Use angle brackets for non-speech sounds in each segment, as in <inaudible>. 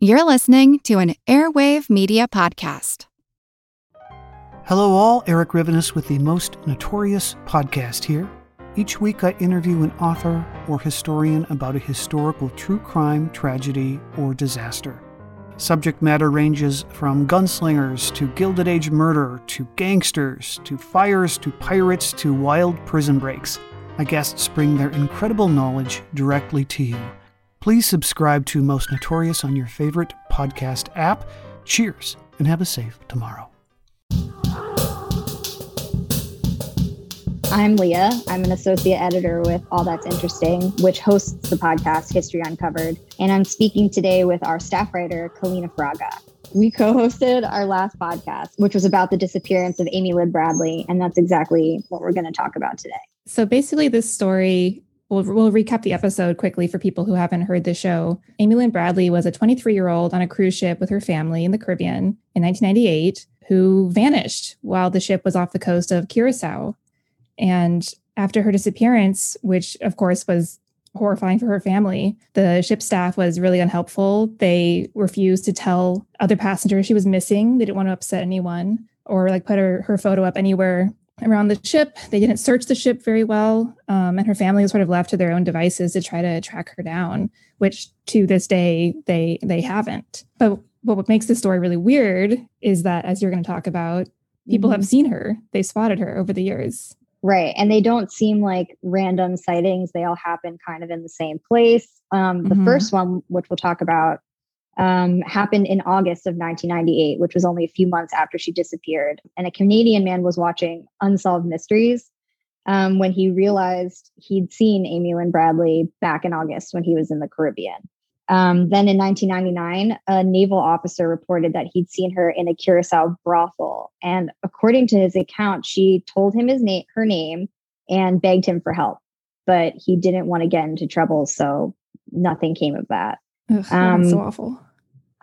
You're listening to an Airwave Media Podcast. Hello, all. Eric Rivenes with the Most Notorious podcast here. Each week, I interview an author or historian about a historical true crime, tragedy, or disaster. Subject matter ranges from gunslingers to Gilded Age murder to gangsters to fires to pirates to wild prison breaks. My guests bring their incredible knowledge directly to you. Please subscribe to Most Notorious on your favorite podcast app. Cheers and have a safe tomorrow. I'm Leah. I'm an associate editor with All That's Interesting, which hosts the podcast History Uncovered. And I'm speaking today with our staff writer, Kaleena Fraga. We co hosted our last podcast, which was about the disappearance of Amy Lynn Bradley. And that's exactly what we're going to talk about today. So basically, this story We'll, we'll recap the episode quickly for people who haven't heard the show. Amy Lynn Bradley was a 23 year old on a cruise ship with her family in the Caribbean in 1998 who vanished while the ship was off the coast of Curacao. And after her disappearance, which of course was horrifying for her family, the ship staff was really unhelpful. They refused to tell other passengers she was missing. They didn't want to upset anyone or like put her, her photo up anywhere around the ship. They didn't search the ship very well, um, and her family was sort of left to their own devices to try to track her down, which to this day they they haven't. But what makes this story really weird is that, as you're going to talk about, people mm-hmm. have seen her. They spotted her over the years. Right, and they don't seem like random sightings. They all happen kind of in the same place. Um, the mm-hmm. first one, which we'll talk about, um, happened in August of 1998, which was only a few months after she disappeared. And a Canadian man was watching Unsolved Mysteries um, when he realized he'd seen Amy Lynn Bradley back in August when he was in the Caribbean. Um, then in 1999, a naval officer reported that he'd seen her in a Curacao brothel. And according to his account, she told him his name, her name, and begged him for help. But he didn't want to get into trouble, so nothing came of that. Ugh, um, so awful.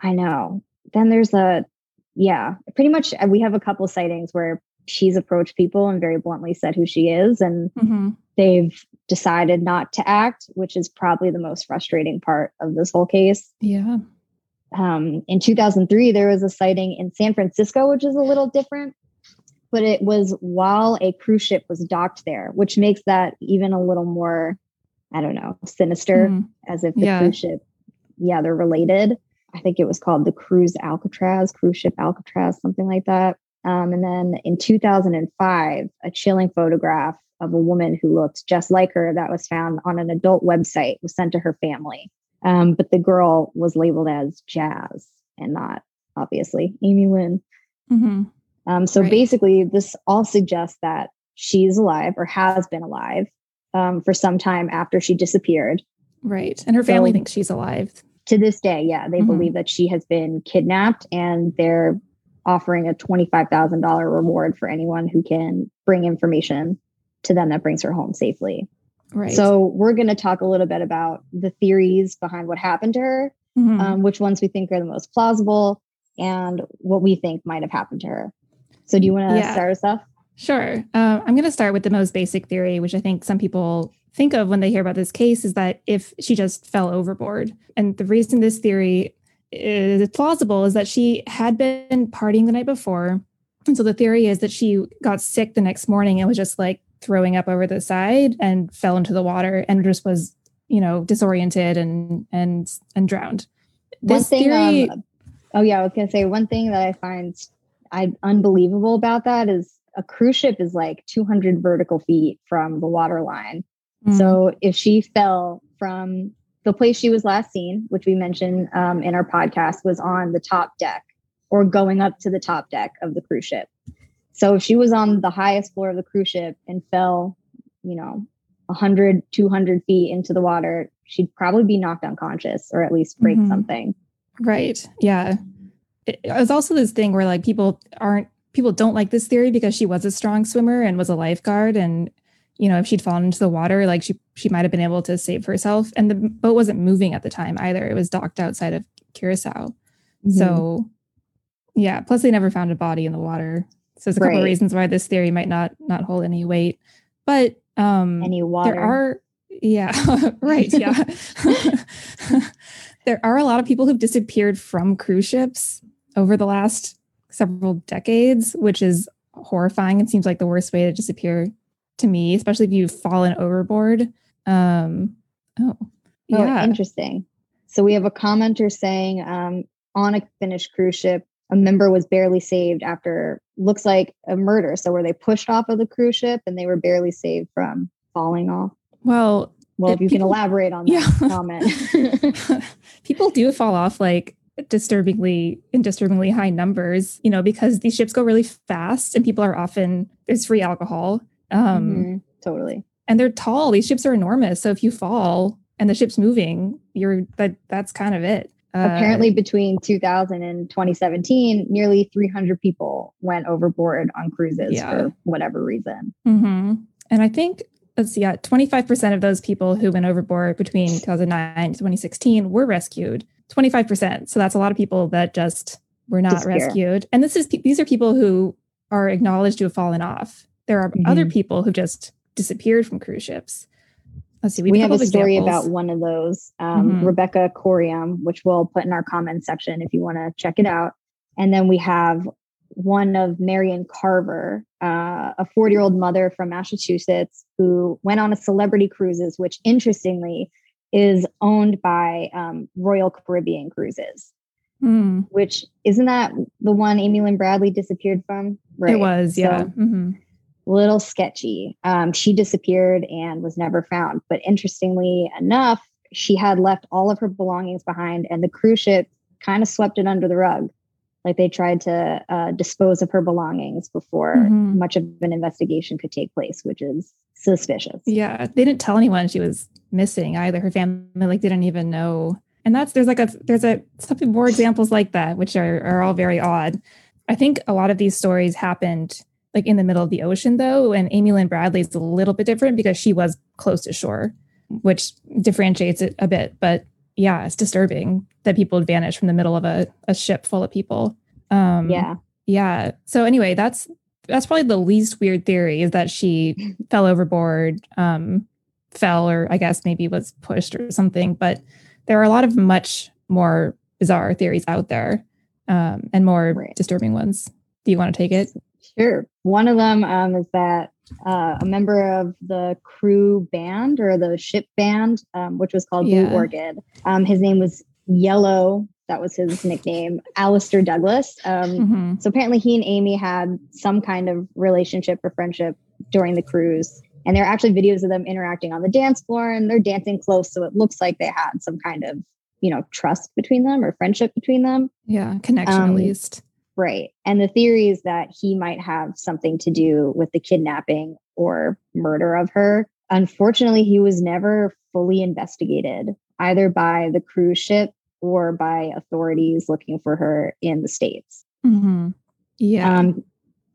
I know. Then there's a, yeah, pretty much uh, we have a couple sightings where she's approached people and very bluntly said who she is, and mm-hmm. they've decided not to act, which is probably the most frustrating part of this whole case. Yeah. Um, in 2003, there was a sighting in San Francisco, which is a little different, but it was while a cruise ship was docked there, which makes that even a little more, I don't know, sinister, mm. as if the yeah. cruise ship, yeah, they're related. I think it was called the Cruise Alcatraz, cruise ship Alcatraz, something like that. Um, and then in 2005, a chilling photograph of a woman who looked just like her that was found on an adult website was sent to her family. Um, but the girl was labeled as Jazz and not obviously Amy Lynn. Mm-hmm. Um, so right. basically, this all suggests that she's alive or has been alive um, for some time after she disappeared. Right. And her family so, thinks she's alive to this day, yeah, they mm-hmm. believe that she has been kidnapped and they're offering a $25,000 reward for anyone who can bring information to them that brings her home safely. Right. So we're going to talk a little bit about the theories behind what happened to her, mm-hmm. um, which ones we think are the most plausible, and what we think might have happened to her. So do you want to yeah. start us off? Sure. Uh, I'm going to start with the most basic theory, which I think some people think of when they hear about this case is that if she just fell overboard. And the reason this theory is plausible is that she had been partying the night before. And so the theory is that she got sick the next morning and was just like throwing up over the side and fell into the water and just was, you know, disoriented and and and drowned. This one thing, theory, um, oh yeah, I was gonna say one thing that I find I unbelievable about that is a cruise ship is like 200 vertical feet from the water line Mm. So if she fell from the place she was last seen, which we mentioned um, in our podcast, was on the top deck or going up to the top deck of the cruise ship. So if she was on the highest floor of the cruise ship and fell, you know, 100, 200 feet into the water, she'd probably be knocked unconscious or at least break mm-hmm. something. Right. Yeah. It, it's also this thing where like people aren't, people don't like this theory because she was a strong swimmer and was a lifeguard and you know, if she'd fallen into the water, like she she might have been able to save herself. And the boat wasn't moving at the time either. It was docked outside of Curacao. Mm-hmm. So yeah, plus they never found a body in the water. So there's a couple of reasons why this theory might not not hold any weight. But um any water. There are yeah, <laughs> right, yeah. <laughs> there are a lot of people who've disappeared from cruise ships over the last several decades, which is horrifying. It seems like the worst way to disappear to me, especially if you've fallen overboard. Um, oh, Oh, yeah. interesting. So we have a commenter saying um, on a Finnish cruise ship, a member was barely saved after looks like a murder. So were they pushed off of the cruise ship and they were barely saved from falling off? well, Well, If you can elaborate on that Yeah. comment. <laughs> people do fall off like disturbingly in disturbingly high numbers, you know, because these ships go really fast and people are often there's free alcohol. Um, Mhm, totally. and they're tall. These ships are enormous. So if you fall and the ship's moving, you're that that's kind of it. Uh, Apparently, between 2000 and 2017, nearly 300 people went overboard on cruises Yeah. for whatever reason. mhm. And I think let's see, yeah, 25% of those people who went overboard between 2009 and 2016 were rescued. 25%. So that's a lot of people that just were not rescued. And this is these are people who are acknowledged to have fallen off. There are other Mhm. people who just disappeared from cruise ships. Let's see. We, have a story examples. about one of those, um, Mhm. Rebecca Coriam, which we'll put in our comments section if you want to check it out. And then we have one of Merrian Carver, uh, a 40 year old mother from Massachusetts who went on a celebrity cruises, which interestingly is owned by um, Royal Caribbean Cruises. Hmm. Which isn't that the one Amy Lynn Bradley disappeared from? It was, yeah. So- Mhm. Little sketchy. Um, she disappeared and was never found. But interestingly enough, she had left all of her belongings behind, and the cruise ship kind of swept it under the rug. Like they tried to uh, dispose of her belongings before Mhm. much of an investigation could take place, which is suspicious. Yeah, they didn't tell anyone she was missing either. Her family like didn't even know. And that's there's like a there's a something more examples like that, which are are all very odd. I think a lot of these stories happened like in the middle of the ocean though, and Amy Lynn Bradley is a little bit different because she was close to shore, which differentiates it a bit. But yeah, it's disturbing that people would vanish from the middle of a, a ship full of people. Um Yeah. yeah. So anyway, that's that's probably the least weird theory is that she <laughs> fell overboard, um, fell, or I guess maybe was pushed or something. But there are a lot of much more bizarre theories out there, um, and more Right. disturbing ones. Do you want to take it? Sure. One of them um, is that uh, a member of the crew band or the ship band, um, which was called Yeah. Blue Orchid, um, his name was Yellow. That was his nickname, Alister Douglas. Um, Mhm. So apparently, he and Amy had some kind of relationship or friendship during the cruise. And there are actually videos of them interacting on the dance floor and they're dancing close. So it looks like they had some kind of, you know, trust between them or friendship between them. Yeah, connection Um, at least. Right. And the theory is that he might have something to do with the kidnapping or murder of her. Unfortunately, he was never fully investigated either by the cruise ship or by authorities looking for her in the States. Mhm. Yeah. Um,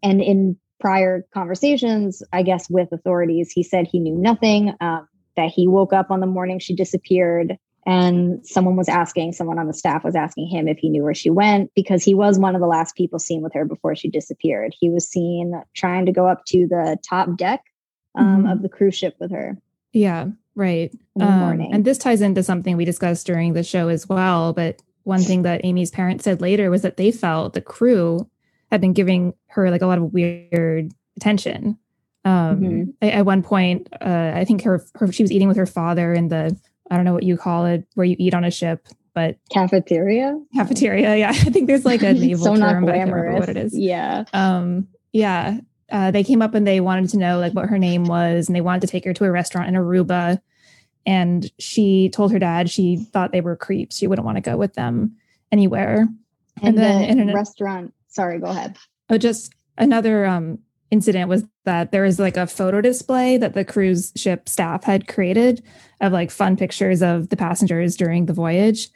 and in prior conversations, I guess, with authorities, he said he knew nothing, um, that he woke up on the morning she disappeared. And someone was asking, someone on the staff was asking him if he knew where she went because he was one of the last people seen with her before she disappeared. He was seen trying to go up to the top deck um, Mhm. of the cruise ship with her Yeah, right. Um, morning. And this ties into something we discussed during the show as well. But one thing that Amy's parents said later was that they felt the crew had been giving her like a lot of weird attention. Um, Mhm. at, at one point, uh, I think her, her she was eating with her father in the I don't know what you call it where you eat on a ship, but Cafeteria? cafeteria. Yeah, <laughs> I think there's like a <laughs> naval so term, but I can't remember what it is Yeah. um yeah uh, they came up and they wanted to know like what her name was and they wanted to take her to a restaurant in aruba and she told her dad she thought they were creeps she wouldn't want to go with them anywhere And, And then the in a restaurant, sorry, go ahead. oh just another um incident was that there was like a photo display that the cruise ship staff had created of like fun pictures of the passengers during the voyage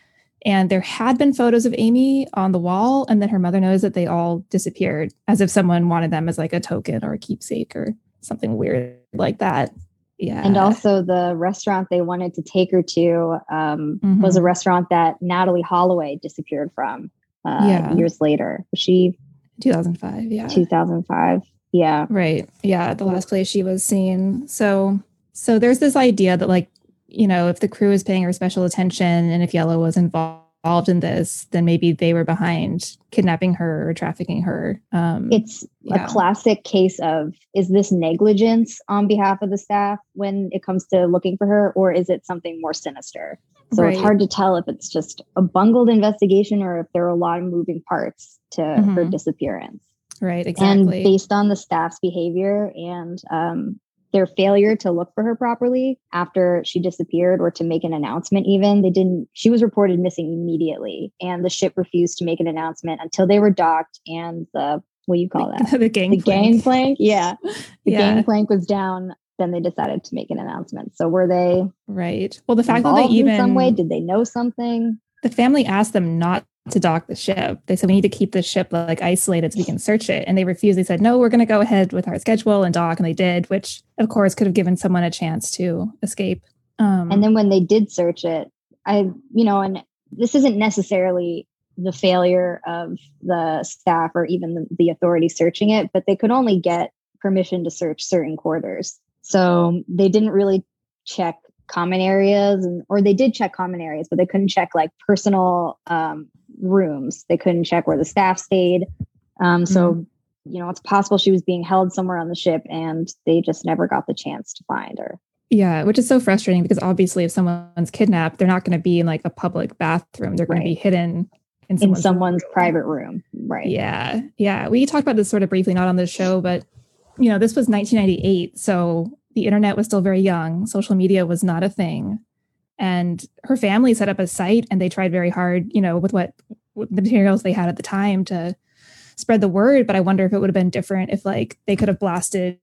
and there had been photos of Amy on the wall, and then her mother knows that they all disappeared, as if someone wanted them as like a token or a keepsake or something weird like that. Yeah. And also, the restaurant they wanted to take her to um, Mhm. was a restaurant that Natalee Holloway disappeared from uh, Yeah. years later. Was she 2005. Yeah. 2005? Yeah. Right. Yeah. The last place she was seen. So, so there's this idea that like you know, if the crew is paying her special attention and if Yellow was involved in this, then maybe they were behind kidnapping her or trafficking her. Um, it's yeah. a classic case of is this negligence on behalf of the staff when it comes to looking for her, or is it something more sinister? So Right. it's hard to tell if it's just a bungled investigation or if there are a lot of moving parts to her Mhm. disappearance. Right, exactly. And based on the staff's behavior and um, their failure to look for her properly after she disappeared or to make an announcement, even they didn't, she was reported missing immediately. And the ship refused to make an announcement until they were docked and the, what do you call <laughs> that? the The gangplank. gangplank? Yeah. The yeah, gangplank was down. Then they decided to make an announcement. So were they right. Well, the fact that they even in some way? Did they know something? the family asked them not to dock the ship. They said we need to keep the ship like isolated so we can search it, and they refused. They said no, we're going to go ahead with our schedule and dock, and they did, which of course could have given someone a chance to escape. Um, And then when they did search it, I, you know, and this isn't necessarily the failure of the staff or even the, the authorities searching it, but they could only get permission to search certain quarters. So they didn't really check common areas and or they did check common areas but they couldn't check like personal um, rooms they couldn't check where the staff stayed um, so you know it's possible she was being held somewhere on the ship and they just never got the chance to find her yeah, which is so frustrating because obviously, if someone's kidnapped, they're not going to be in like a public bathroom. They're going to be hidden in in someone's, someone's room. private room right Yeah. Yeah. We talked about this sort of briefly, not on this show, but you know, this was 1998. So the internet was still very young. Social media was not a thing. And her family set up a site and they tried very hard, you know, with what with the materials they had at the time to spread the word. But I wonder if it would have been different if like they could have blasted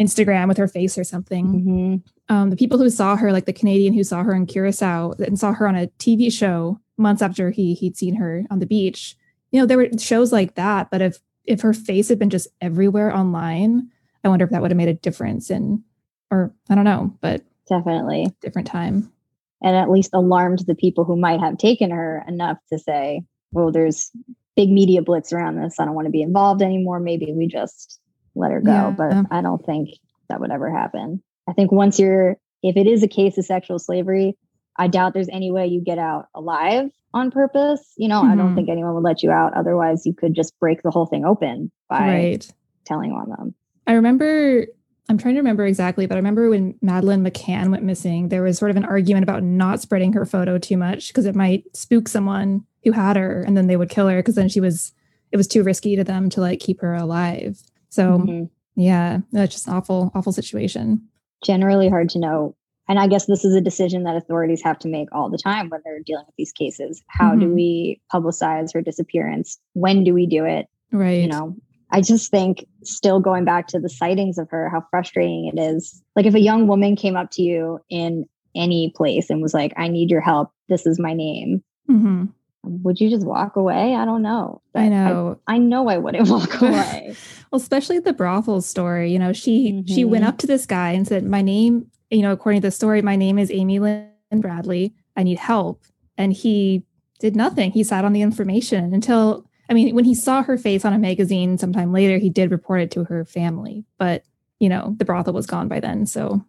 Instagram with her face or something Mhm. um, the people who saw her, like the Canadian who saw her in Curacao and saw her on a TV show months after he he'd seen her on the beach. You know, there were shows like that, but if if her face had been just everywhere online, I wonder if that would have made a difference in, or I don't know, but definitely different time. And at least alarmed the people who might have taken her enough to say well there's big media blitz around this. I don't want to be involved anymore. Maybe we just let her go. Yeah. but i don't think that would ever happen. I think once you're if it is a case of sexual slavery i doubt there's any way you get out alive on purpose you know? I don't Mhm. think anyone would let you out. Otherwise you could just break the whole thing open by Right. telling on them. I remember, I'm trying to remember exactly, but I remember when Madeleine McCann went missing, there was sort of an argument about not spreading her photo too much because it might spook someone who had her and then they would kill her because then she was, it was too risky to them to like keep her alive. So, Mhm. yeah, that's just an awful, awful situation. generally hard to know. And I guess this is a decision that authorities have to make all the time when they're dealing with these cases. How do Mhm. we publicize her disappearance? When do we do it? Right. You know, I just think still going back to the sightings of her, how frustrating it is. Like if a young woman came up to you in any place and was like, I need your help. This is my name. hmm Would you just walk away? I don't know. I know. I, know I wouldn't <laughs> walk <laughs> away. Well, especially the brothel story. You know, she she went Mhm. up to this guy and said, "My name, you know, according to the story, my name is Amy Lynn Bradley. I need help." And he did nothing. He sat on the information until I mean, when he saw her face on a magazine sometime later, he did report it to her family. But you know, the brothel was gone by then. So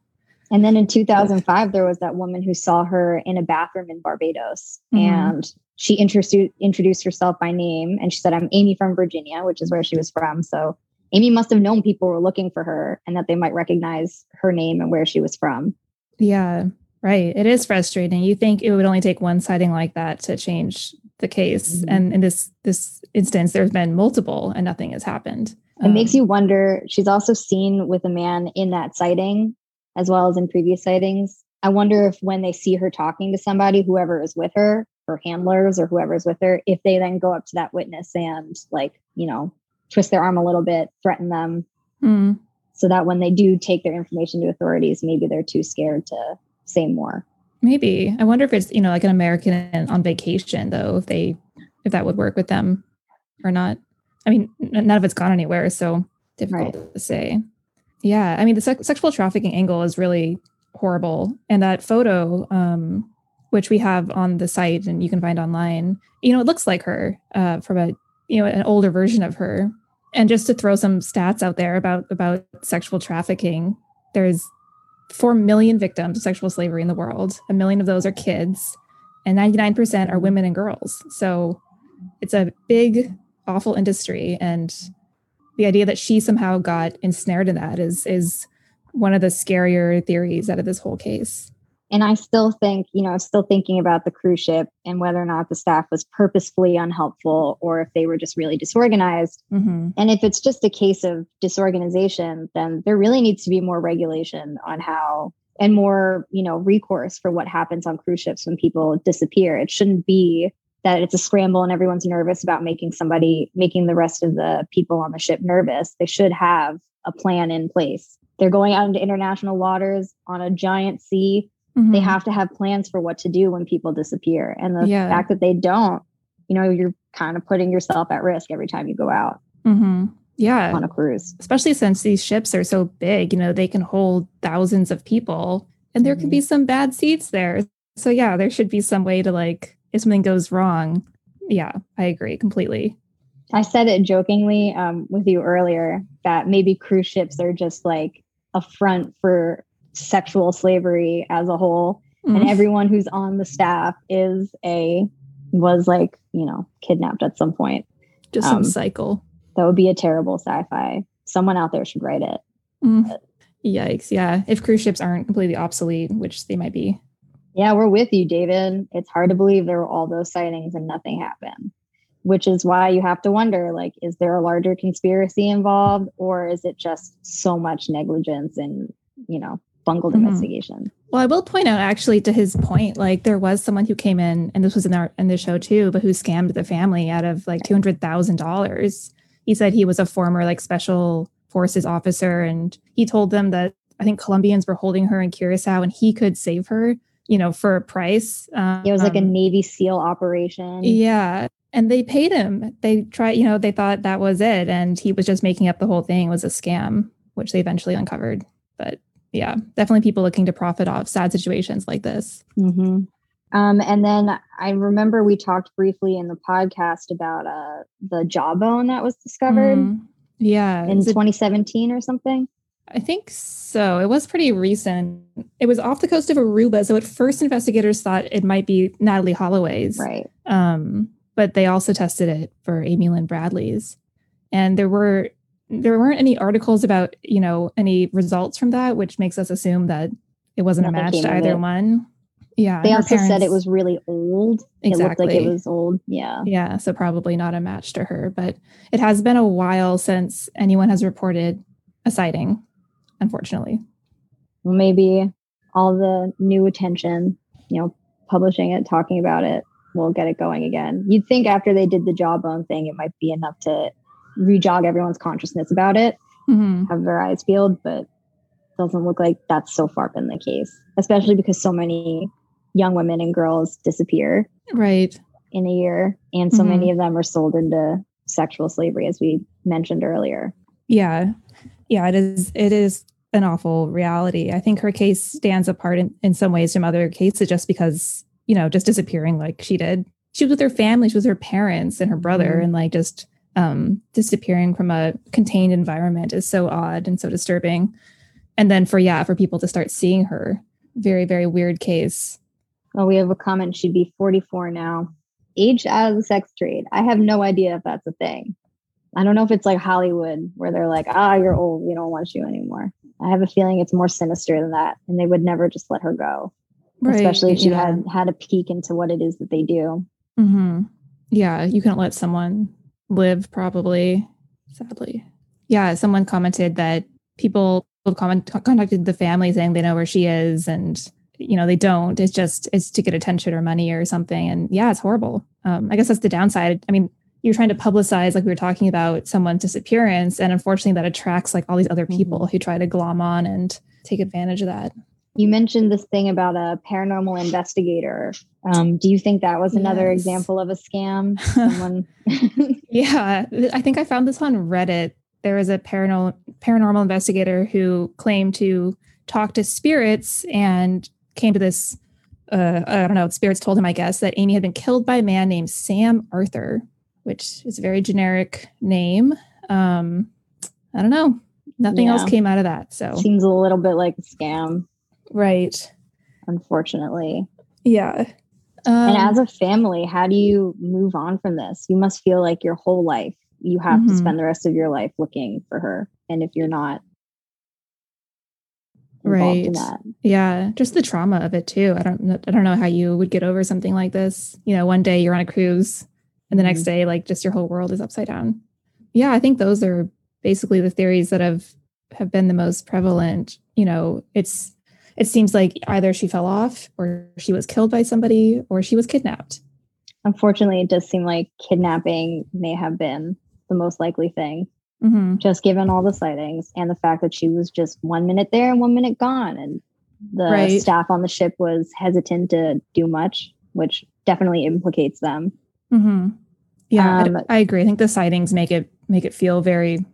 And then in 2005, there was that woman who saw her in a bathroom in Barbados. Mhm. And she introduced, introduced herself by name. And she said, I'm Amy from Virginia, which is where she was from. So Amy must have known people were looking for her and that they might recognize her name and where she was from. yeah, right. It is frustrating. You think it would only take one sighting like that to change the case, Mhm. and in this this instance, there's been multiple, and nothing has happened. It makes Um, you wonder. She's also seen with a man in that sighting, as well as in previous sightings. I wonder if when they see her talking to somebody, whoever is with her, her handlers or whoever is with her, if they then go up to that witness and, like, you know, twist their arm a little bit, threaten them, mm. so that when they do take their information to authorities, maybe they're too scared to say more. Maybe. I wonder if it's, you know, like an American on vacation though, if they if that would work with them or not. I mean, none of it's gone anywhere, so difficult to say. Yeah, I mean, the sex sexual trafficking angle is really horrible, and that photo, um, which we have on the site and you can find online, you know, it looks like her uh, from a you know an older version of her. And just to throw some stats out there about about sexual trafficking, there's 4 million victims of sexual slavery in the world. A million of those are kids, and 99% are women and girls. So it's a big, awful industry. And the idea that she somehow got ensnared in that is is one of the scarier theories out of this whole case. And I still think, you know, still thinking about the cruise ship and whether or not the staff was purposefully unhelpful or if they were just really disorganized. Mm-hmm. And if it's just a case of disorganization, then there really needs to be more regulation on how and more, you know, recourse for what happens on cruise ships when people disappear. It shouldn't be that it's a scramble and everyone's nervous about making somebody making the rest of the people on the ship nervous. They should have a plan in place. They're going out into international waters on a giant sea. Mm-hmm. They have to have plans for what to do when people disappear. And the Yeah. fact that they don't, you know, you're kind of putting yourself at risk every time you go out Mm-hmm. Yeah. on a cruise. especially since these ships are so big, you know, they can hold thousands of people and there could be some bad seats there. So yeah, there should be some way to like if something goes wrong. Yeah, I agree completely. I said it jokingly um, with you earlier that maybe cruise ships are just like a front for sexual slavery as a whole, and Mm. everyone who's on the staff is a was like you know kidnapped at some point. Just some um, cycle. That would be a terrible sci-fi. Someone out there should write it. Mm. Yikes. Yeah. If cruise ships aren't completely obsolete, which they might be. Yeah, we're with you, David. It's hard to believe there were all those sightings and nothing happened. Which is why you have to wonder like, is there a larger conspiracy involved or is it just so much negligence and, you know, bungled Mhm. investigation? Well, I will point out actually to his point, like there was someone who came in, and this was in our in the show too, but who scammed the family out of like two hundred thousand dollars. He said he was a former like special forces officer, and he told them that I think Colombians were holding her in Curacao, and he could save her, you know, for a price. Um, It was like a Navy SEAL operation. yeah, and they paid him. They tried, you know, they thought that was it, and he was just making up the whole thing was a scam, which they eventually uncovered. But yeah, definitely people looking to profit off sad situations like this. hmm Um, and then I remember we talked briefly in the podcast about uh, the jawbone that was discovered Mm, yeah, in it- 2017 or something. I think so. It was pretty recent. It was off the coast of Aruba. So at first, investigators thought it might be Natalee Holloway's. Right. Um, but they also tested it for Amy Lynn Bradley's, and there were there weren't any articles about you know any results from that, which makes us assume that it wasn't a match to either it. one. Yeah. They also said it was really old. exactly. It looked like it was old. Yeah. Yeah, so probably not a match to her, but it has been a while since anyone has reported a sighting, unfortunately. Well, maybe all the new attention, you know, publishing it, talking about it, will get it going again. You'd think after they did the jawbone thing, it might be enough to rejog everyone's consciousness about it, Mhm. have their eyes peeled, but doesn't look like that's so far been the case, especially because so many young women and girls disappear Right. in a year, and so Mhm. many of them are sold into sexual slavery, as we mentioned earlier. Yeah. Yeah, it is it is an awful reality. I think her case stands apart in, in some ways from other cases just because, you know, just disappearing like she did. She was with her family, she was with her parents and her brother, Mhm. and like just um disappearing from a contained environment is so odd and so disturbing. And then for yeah, for people to start seeing her, very, very weird case. Oh, we have a comment. She'd be 44 now. Aged out of the sex trade. I have no idea if that's a thing. I don't know if it's like Hollywood where they're like, ah, you're old. We don't want you anymore. I have a feeling it's more sinister than that. And they would never just let her go, especially if she yeah. had had a peek into what it is that they do. Mm-hmm. Yeah, you can't let someone live, probably, sadly. Yeah, someone commented that people have comment, contacted the family saying they know where she is, and you know they don't. It's just it's to get attention or money or something. And yeah, it's horrible. Um, I guess that's the downside. I mean, you're trying to publicize, like we were talking about, someone's disappearance, and unfortunately, that attracts like all these other people who try to glom on and take advantage of that. You mentioned this thing about a paranormal investigator. Um, do you think that was another Yes. example of a scam? <laughs> Someone <laughs> Yeah, I think I found this on Reddit. There was a paranormal paranormal investigator who claimed to talk to spirits and came to this. Uh, I don't know. Spirits told him, I guess, that Amy had been killed by a man named Sam Arthur, which is a very generic name. Um, I don't know. Nothing else came out of that. So seems a little bit like a scam. Right. Unfortunately. Yeah. Um, and as a family, how do you move on from this? You must feel like your whole life you have mm-hmm. to spend the rest of your life looking for her. And if you're not right yeah just the trauma of it too i don't i don't know how you would get over something like this you know one day you're on a cruise and the mm-hmm. next day like just your whole world is upside down yeah i think those are basically the theories that have have been the most prevalent you know it's it seems like either she fell off or she was killed by somebody or she was kidnapped unfortunately it does seem like kidnapping may have been the most likely thing mm-hmm. just given all the sightings and the fact that she was just one minute there and one minute gone. And the right. staff on the ship was hesitant to do much, which definitely implicates them. Mm-hmm. Yeah, um, I, I agree. I think the sightings make it make it feel very,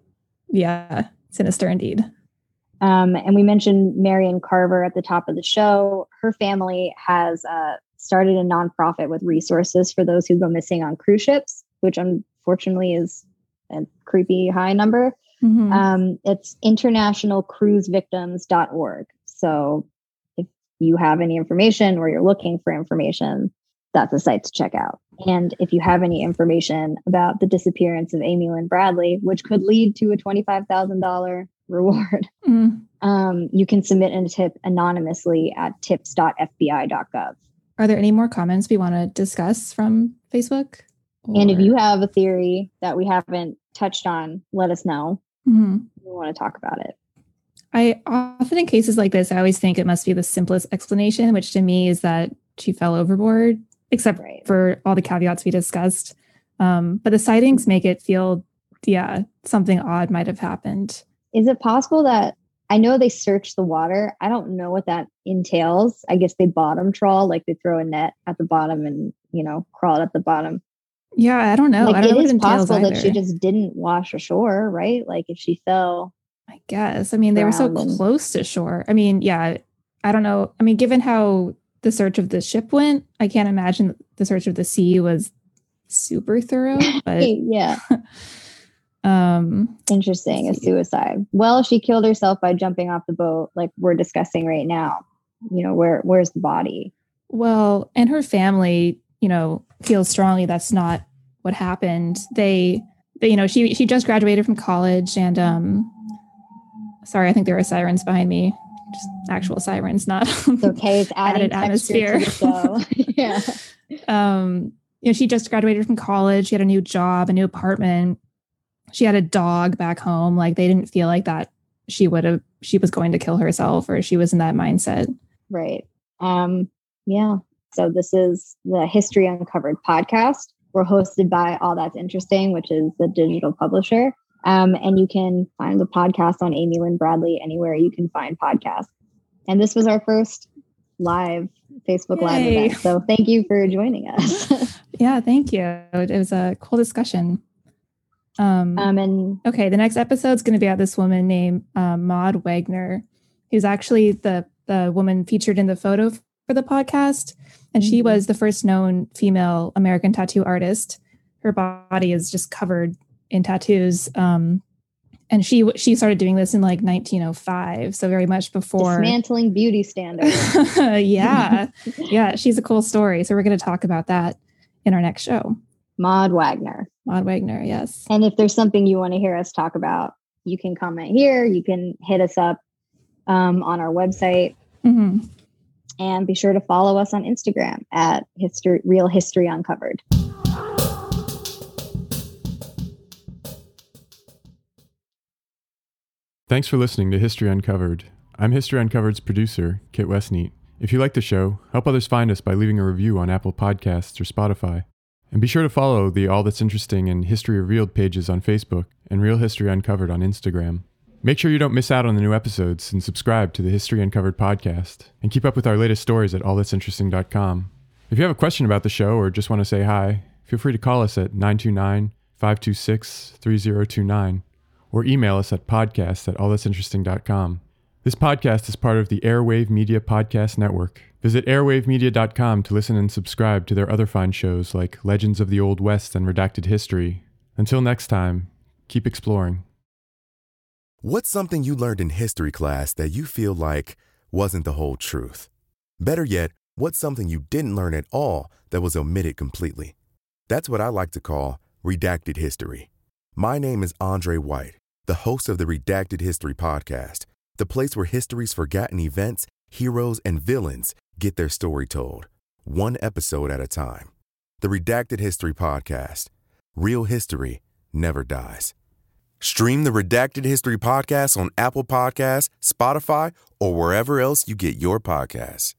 yeah, sinister indeed. Um, and we mentioned Merrian Carver at the top of the show. Her family has uh, started a nonprofit with resources for those who go missing on cruise ships, which unfortunately is a creepy high number. Mm-hmm. Um, it's internationalcruisevictims.org. So if you have any information or you're looking for information, that's a site to check out. And if you have any information about the disappearance of Amy Lynn Bradley, which could lead to a $25,000 reward, <laughs> mm. um, you can submit a tip anonymously at tips.fbi.gov. Are there any more comments we want to discuss from Facebook? Or... And if you have a theory that we haven't touched on, let us know. Mm-hmm. We want to talk about it. I often, in cases like this, I always think it must be the simplest explanation, which to me is that she fell overboard, except right. for all the caveats we discussed. Um, but the sightings make it feel, yeah, something odd might have happened. Is it possible that I know they search the water? I don't know what that entails. I guess they bottom trawl, like they throw a net at the bottom and, you know, crawl it at the bottom. Yeah, I don't know. Like, I don't it know is possible that she just didn't wash ashore, right? Like if she fell. I guess. I mean, they were so close to shore. I mean, yeah, I don't know. I mean, given how the search of the ship went, I can't imagine the search of the sea was super thorough. But <laughs> yeah. Um interesting a suicide well she killed herself by jumping off the boat like we're discussing right now you know where where's the body well and her family you know feels strongly that's not what happened. They, they, you know, she she just graduated from college, and um, sorry, I think there are sirens behind me. Just actual sirens, not <laughs> it's okay. It's added atmosphere. <laughs> <laughs> yeah. Um, you know, she just graduated from college. She had a new job, a new apartment. She had a dog back home. Like they didn't feel like that she would have she was going to kill herself or she was in that mindset. Right. Um, yeah. So this is the History Uncovered podcast. We're hosted by All That's Interesting, which is the digital publisher. Um, and you can find the podcast on Amy Lynn Bradley anywhere you can find podcasts. And this was our first live Facebook Yay. Live event. So thank you for joining us. <laughs> yeah, thank you. It was a cool discussion. Um, um and okay, the next episode is going to be about this woman named uh, Maud Wagner, who's actually the the woman featured in the photo for the podcast. And she mm-hmm. was the first known female American tattoo artist. Her body is just covered in tattoos. Um, and she she started doing this in like 1905, so very much before dismantling beauty standards. <laughs> yeah, <laughs> yeah, she's a cool story. So we're going to talk about that in our next show. Maud Wagner. Maud Wagner, yes. And if there's something you want to hear us talk about, you can comment here. You can hit us up um, on our website. Mm-hmm. And be sure to follow us on Instagram at history, Real History Uncovered. Thanks for listening to History Uncovered. I'm History Uncovered's producer, Kit Westneat. If you like the show, help others find us by leaving a review on Apple Podcasts or Spotify. And be sure to follow the All That's Interesting and History Revealed pages on Facebook and Real History Uncovered on Instagram. Make sure you don't miss out on the new episodes and subscribe to the History Uncovered podcast. And keep up with our latest stories at allthat'sinteresting.com. If you have a question about the show or just want to say hi, feel free to call us at 929 526 3029 or email us at podcast at allthat'sinteresting.com. This podcast is part of the Airwave Media Podcast Network. Visit airwavemedia.com to listen and subscribe to their other fine shows like Legends of the Old West and Redacted History. Until next time, keep exploring. What's something you learned in history class that you feel like wasn't the whole truth. Better yet, what's something you didn't learn at all that was omitted completely? That's what I like to call redacted history. My name is Andre White, the host of the Redacted History Podcast, the place where history's forgotten events, heroes, and villains get their story told, one episode at a time. The Redacted History Podcast. Real history never dies. Stream the Redacted History Podcast on Apple Podcasts, Spotify, or wherever else you get your podcasts.